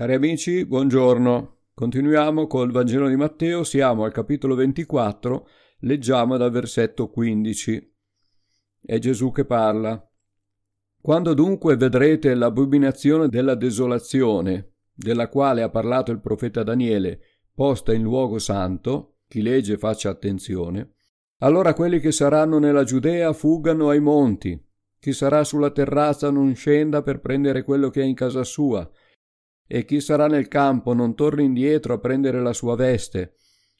Cari amici, buongiorno. Continuiamo col Vangelo di Matteo, siamo al capitolo 24, leggiamo dal versetto 15. È Gesù che parla. Quando dunque vedrete l'abominazione della desolazione, della quale ha parlato il profeta Daniele, posta in luogo santo, chi legge faccia attenzione, allora quelli che saranno nella Giudea fuggano ai monti, chi sarà sulla terrazza non scenda per prendere quello che è in casa sua, e chi sarà nel campo non torni indietro a prendere la sua veste.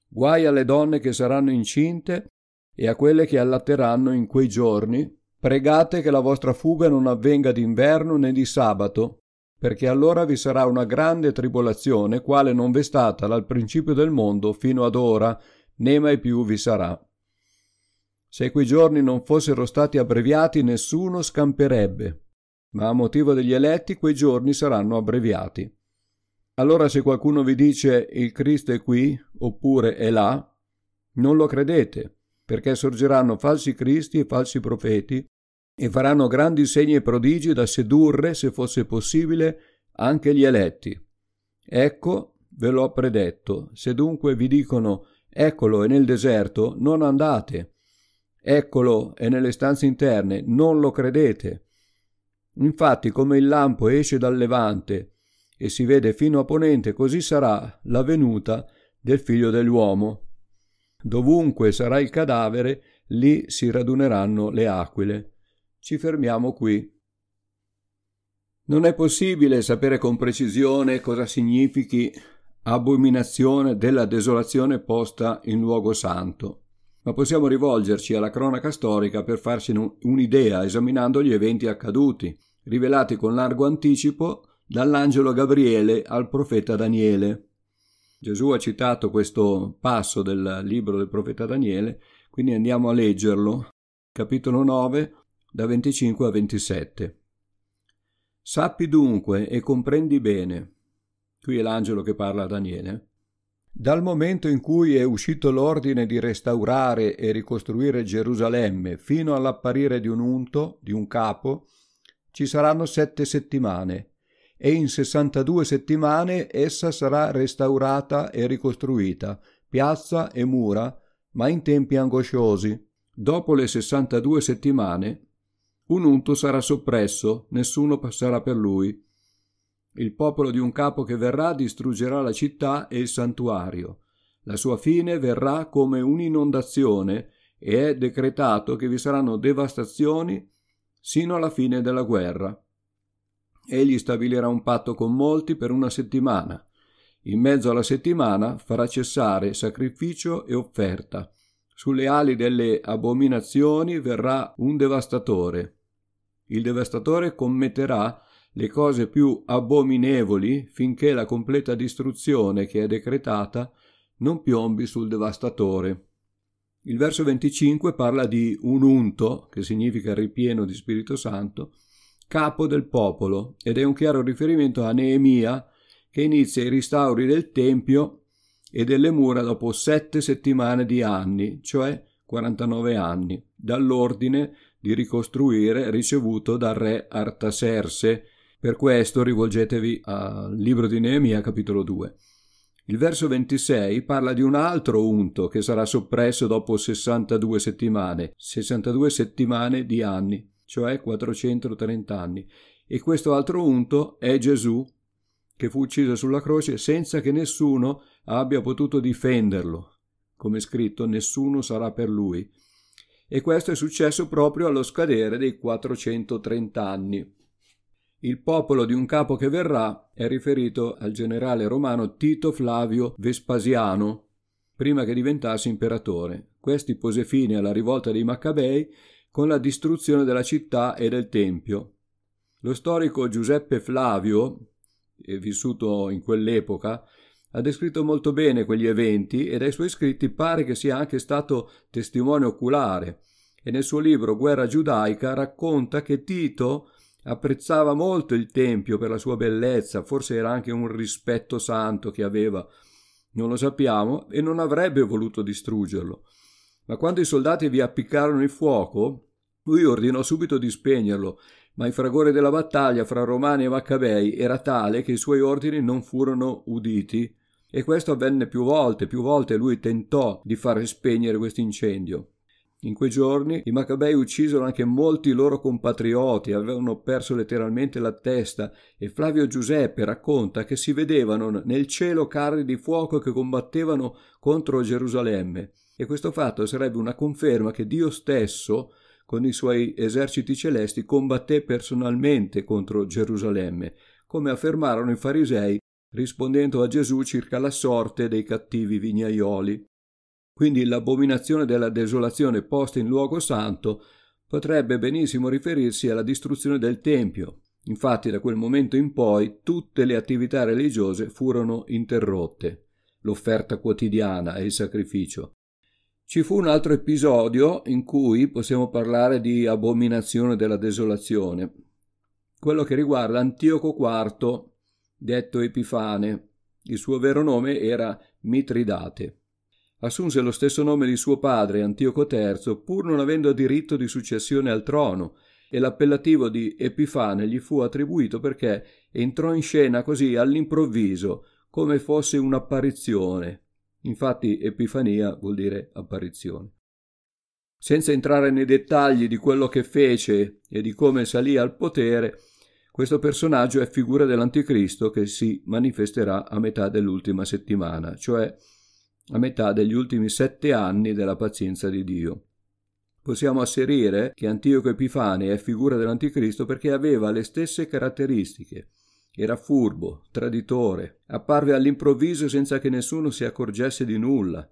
Guai alle donne che saranno incinte e a quelle che allatteranno in quei giorni. Pregate che la vostra fuga non avvenga d'inverno né di sabato, perché allora vi sarà una grande tribolazione, quale non v'è stata dal principio del mondo fino ad ora, né mai più vi sarà. Se quei giorni non fossero stati abbreviati, nessuno scamperebbe, ma a motivo degli eletti quei giorni saranno abbreviati. Allora se qualcuno vi dice il Cristo è qui, oppure è là, non lo credete, perché sorgeranno falsi Cristi e falsi profeti, e faranno grandi segni e prodigi da sedurre, se fosse possibile, anche gli eletti. Ecco, ve l'ho predetto, se dunque vi dicono eccolo è nel deserto, non andate, Eccolo è nelle stanze interne, non lo credete. Infatti, come il lampo esce dal levante e si vede fino a ponente, così sarà la venuta del figlio dell'uomo. Dovunque sarà il cadavere, lì si raduneranno le aquile. Ci fermiamo qui. Non è possibile sapere con precisione cosa significhi abominazione della desolazione posta in luogo santo ma possiamo rivolgerci alla cronaca storica per farci un'idea esaminando gli eventi accaduti, rivelati con largo anticipo dall'angelo Gabriele al profeta Daniele. Gesù ha citato questo passo del libro del profeta Daniele, quindi andiamo a leggerlo, capitolo 9, da 25 a 27. Sappi dunque e comprendi bene, qui è l'angelo che parla a Daniele, dal momento in cui è uscito l'ordine di restaurare e ricostruire Gerusalemme fino all'apparire di un unto, di un capo, ci saranno sette settimane, e in sessantadue settimane essa sarà restaurata e ricostruita, piazza e mura, ma in tempi angosciosi. Dopo le sessantadue settimane, un unto sarà soppresso, nessuno passerà per lui, il popolo di un capo che verrà distruggerà la città e il santuario. La sua fine verrà come un'inondazione e è decretato che vi saranno devastazioni sino alla fine della guerra. Egli stabilirà un patto con molti per una settimana. In mezzo alla settimana farà cessare sacrificio e offerta. Sulle ali delle abominazioni verrà un devastatore. Il devastatore commetterà le cose più abominevoli finché la completa distruzione che è decretata non piombi sul devastatore. Il verso 25 parla di un unto, che significa ripieno di Spirito Santo, capo del popolo, ed è un chiaro riferimento a Neemia che inizia i ristauri del Tempio e delle mura dopo sette settimane di anni, cioè 49 anni, dall'ordine di ricostruire ricevuto dal re Artaserse, per questo rivolgetevi al libro di Neemia capitolo 2. Il verso 26 parla di un altro unto che sarà soppresso dopo 62 settimane, 62 settimane di anni, cioè 430 anni. E questo altro unto è Gesù, che fu ucciso sulla croce senza che nessuno abbia potuto difenderlo. Come scritto, nessuno sarà per lui. E questo è successo proprio allo scadere dei 430 anni. Il popolo di un capo che verrà è riferito al generale romano Tito Flavio Vespasiano, prima che diventasse imperatore. Questi pose fine alla rivolta dei Maccabei con la distruzione della città e del tempio. Lo storico Giuseppe Flavio, vissuto in quell'epoca, ha descritto molto bene quegli eventi e dai suoi scritti pare che sia anche stato testimone oculare e nel suo libro Guerra giudaica racconta che Tito apprezzava molto il tempio per la sua bellezza, forse era anche un rispetto santo che aveva, non lo sappiamo, e non avrebbe voluto distruggerlo. Ma quando i soldati vi appiccarono il fuoco, lui ordinò subito di spegnerlo, ma il fragore della battaglia fra Romani e Maccabei era tale che i suoi ordini non furono uditi e questo avvenne più volte, più volte lui tentò di far spegnere questo incendio. In quei giorni i Maccabei uccisero anche molti loro compatrioti, avevano perso letteralmente la testa e Flavio Giuseppe racconta che si vedevano nel cielo carri di fuoco che combattevano contro Gerusalemme e questo fatto sarebbe una conferma che Dio stesso con i suoi eserciti celesti combatté personalmente contro Gerusalemme, come affermarono i farisei rispondendo a Gesù circa la sorte dei cattivi vignaioli. Quindi l'abominazione della desolazione posta in luogo santo potrebbe benissimo riferirsi alla distruzione del Tempio. Infatti da quel momento in poi tutte le attività religiose furono interrotte, l'offerta quotidiana e il sacrificio. Ci fu un altro episodio in cui possiamo parlare di abominazione della desolazione, quello che riguarda Antioco IV, detto Epifane. Il suo vero nome era Mitridate assunse lo stesso nome di suo padre, Antioco III, pur non avendo diritto di successione al trono, e l'appellativo di Epifane gli fu attribuito perché entrò in scena così all'improvviso, come fosse un'apparizione. Infatti Epifania vuol dire apparizione. Senza entrare nei dettagli di quello che fece e di come salì al potere, questo personaggio è figura dell'Anticristo che si manifesterà a metà dell'ultima settimana, cioè a metà degli ultimi sette anni della pazienza di Dio. Possiamo asserire che Antioco Epifane è figura dell'Anticristo perché aveva le stesse caratteristiche. Era furbo, traditore, apparve all'improvviso senza che nessuno si accorgesse di nulla.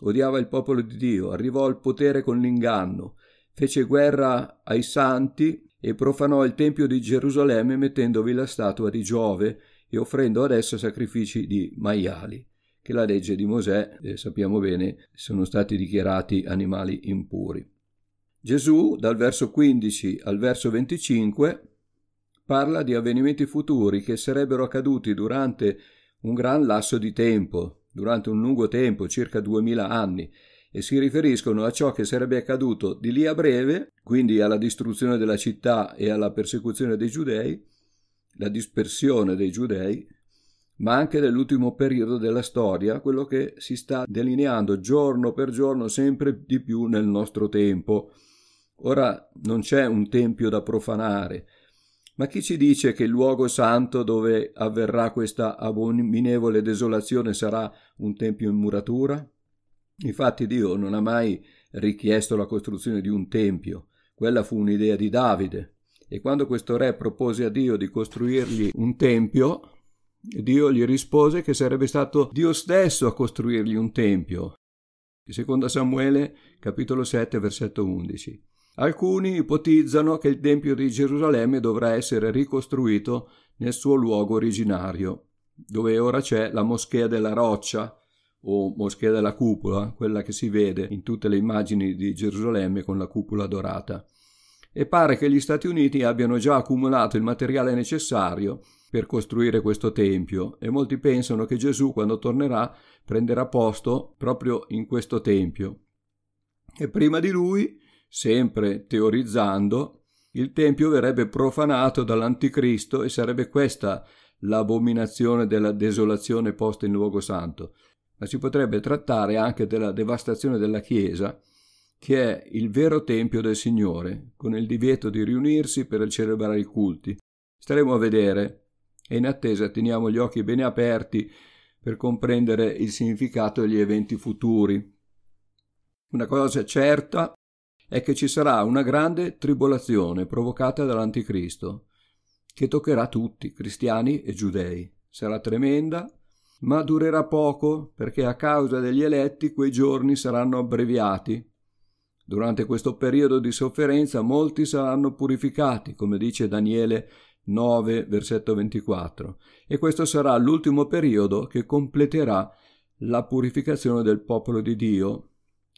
Odiava il popolo di Dio, arrivò al potere con l'inganno, fece guerra ai santi e profanò il tempio di Gerusalemme mettendovi la statua di Giove e offrendo ad essa sacrifici di maiali che la legge di Mosè, eh, sappiamo bene, sono stati dichiarati animali impuri. Gesù, dal verso 15 al verso 25, parla di avvenimenti futuri che sarebbero accaduti durante un gran lasso di tempo, durante un lungo tempo, circa duemila anni, e si riferiscono a ciò che sarebbe accaduto di lì a breve, quindi alla distruzione della città e alla persecuzione dei giudei, la dispersione dei giudei, ma anche nell'ultimo periodo della storia, quello che si sta delineando giorno per giorno sempre di più nel nostro tempo. Ora non c'è un tempio da profanare, ma chi ci dice che il luogo santo dove avverrà questa abominevole desolazione sarà un tempio in muratura? Infatti Dio non ha mai richiesto la costruzione di un tempio, quella fu un'idea di Davide, e quando questo re propose a Dio di costruirgli un tempio, Dio gli rispose che sarebbe stato Dio stesso a costruirgli un tempio. Seconda Samuele, capitolo 7, versetto 11. Alcuni ipotizzano che il Tempio di Gerusalemme dovrà essere ricostruito nel suo luogo originario, dove ora c'è la Moschea della Roccia o Moschea della Cupola, quella che si vede in tutte le immagini di Gerusalemme con la cupola dorata. E pare che gli Stati Uniti abbiano già accumulato il materiale necessario per costruire questo tempio e molti pensano che Gesù quando tornerà prenderà posto proprio in questo tempio. E prima di lui, sempre teorizzando, il tempio verrebbe profanato dall'anticristo e sarebbe questa l'abominazione della desolazione posta in luogo santo. Ma si potrebbe trattare anche della devastazione della Chiesa, che è il vero tempio del Signore, con il divieto di riunirsi per celebrare i culti. Staremo a vedere e in attesa teniamo gli occhi bene aperti per comprendere il significato degli eventi futuri. Una cosa certa è che ci sarà una grande tribolazione provocata dall'Anticristo, che toccherà tutti, cristiani e giudei. Sarà tremenda, ma durerà poco perché a causa degli eletti quei giorni saranno abbreviati. Durante questo periodo di sofferenza molti saranno purificati, come dice Daniele 9, versetto 24, e questo sarà l'ultimo periodo che completerà la purificazione del popolo di Dio,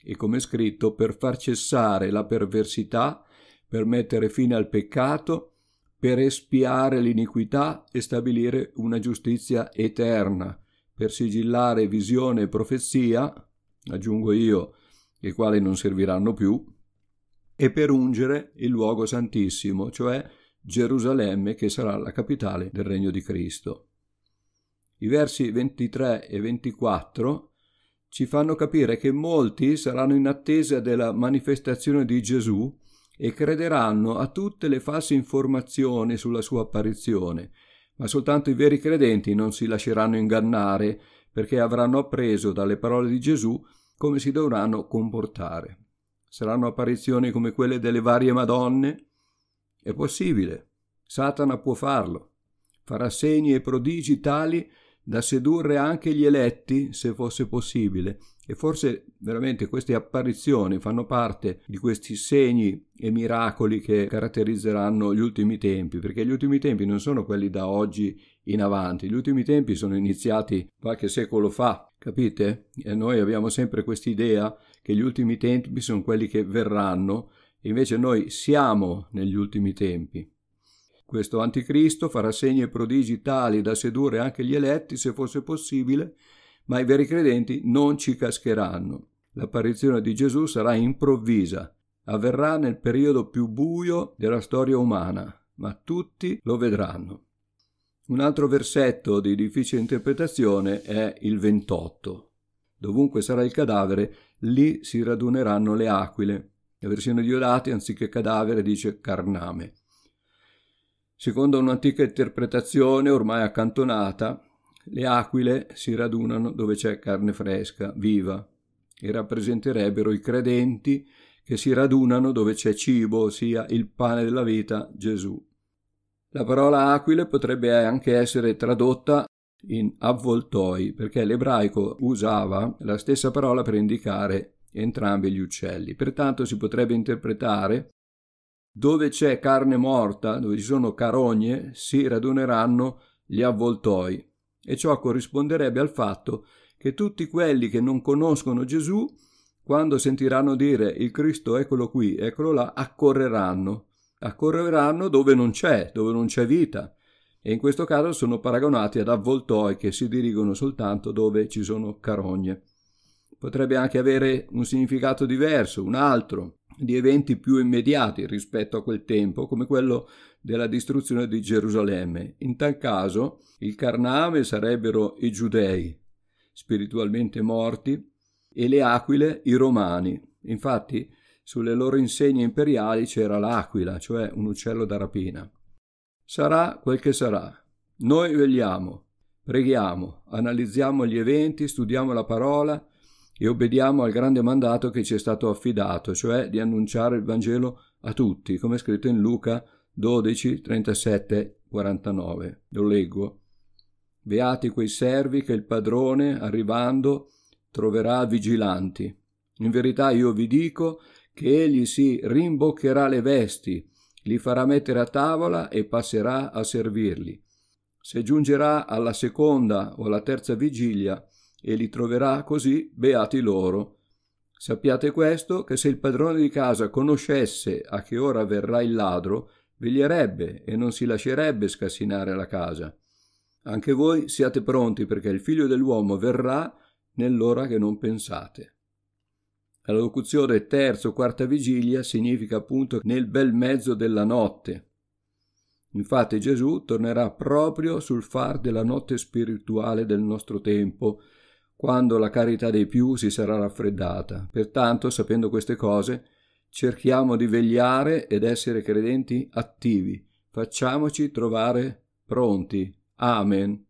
e come scritto, per far cessare la perversità, per mettere fine al peccato, per espiare l'iniquità e stabilire una giustizia eterna, per sigillare visione e profezia, aggiungo io, i quali non serviranno più, e per ungere il luogo santissimo, cioè Gerusalemme che sarà la capitale del regno di Cristo. I versi 23 e 24 ci fanno capire che molti saranno in attesa della manifestazione di Gesù e crederanno a tutte le false informazioni sulla sua apparizione, ma soltanto i veri credenti non si lasceranno ingannare perché avranno appreso dalle parole di Gesù come si dovranno comportare. Saranno apparizioni come quelle delle varie Madonne? È possibile. Satana può farlo. Farà segni e prodigi tali da sedurre anche gli eletti, se fosse possibile. E forse veramente queste apparizioni fanno parte di questi segni e miracoli che caratterizzeranno gli ultimi tempi, perché gli ultimi tempi non sono quelli da oggi in avanti, gli ultimi tempi sono iniziati qualche secolo fa, capite? E noi abbiamo sempre quest'idea che gli ultimi tempi sono quelli che verranno, invece noi siamo negli ultimi tempi. Questo anticristo farà segni e prodigi tali da sedurre anche gli eletti, se fosse possibile, ma i veri credenti non ci cascheranno. L'apparizione di Gesù sarà improvvisa, avverrà nel periodo più buio della storia umana, ma tutti lo vedranno. Un altro versetto di difficile interpretazione è il 28. Dovunque sarà il cadavere, lì si raduneranno le aquile. La versione di Odati, anziché cadavere, dice carname. Secondo un'antica interpretazione, ormai accantonata, le aquile si radunano dove c'è carne fresca, viva, e rappresenterebbero i credenti che si radunano dove c'è cibo, ossia il pane della vita, Gesù. La parola aquile potrebbe anche essere tradotta in avvoltoi, perché l'ebraico usava la stessa parola per indicare entrambi gli uccelli. Pertanto si potrebbe interpretare dove c'è carne morta, dove ci sono carogne, si raduneranno gli avvoltoi. E ciò corrisponderebbe al fatto che tutti quelli che non conoscono Gesù, quando sentiranno dire il Cristo eccolo qui, eccolo là, accorreranno accorreranno dove non c'è, dove non c'è vita, e in questo caso sono paragonati ad avvoltoi che si dirigono soltanto dove ci sono carogne. Potrebbe anche avere un significato diverso, un altro, di eventi più immediati rispetto a quel tempo, come quello della distruzione di Gerusalemme. In tal caso il carname sarebbero i giudei, spiritualmente morti, e le aquile i romani. Infatti sulle loro insegne imperiali c'era l'aquila, cioè un uccello da rapina. Sarà quel che sarà. Noi vegliamo, preghiamo, analizziamo gli eventi, studiamo la parola e obbediamo al grande mandato che ci è stato affidato, cioè di annunciare il Vangelo a tutti, come è scritto in Luca 12, 37, 49. Lo leggo. Beati quei servi che il padrone, arrivando, troverà vigilanti. In verità io vi dico che egli si rimboccherà le vesti, li farà mettere a tavola e passerà a servirli. Se giungerà alla seconda o alla terza vigilia e li troverà così, beati loro. Sappiate questo, che se il padrone di casa conoscesse a che ora verrà il ladro, veglierebbe e non si lascerebbe scassinare la casa. Anche voi siate pronti perché il figlio dell'uomo verrà nell'ora che non pensate. La locuzione terza o quarta vigilia significa appunto nel bel mezzo della notte. Infatti Gesù tornerà proprio sul far della notte spirituale del nostro tempo, quando la carità dei più si sarà raffreddata. Pertanto, sapendo queste cose, cerchiamo di vegliare ed essere credenti attivi. Facciamoci trovare pronti. Amen.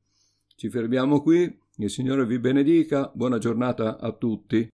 Ci fermiamo qui. Il Signore vi benedica. Buona giornata a tutti.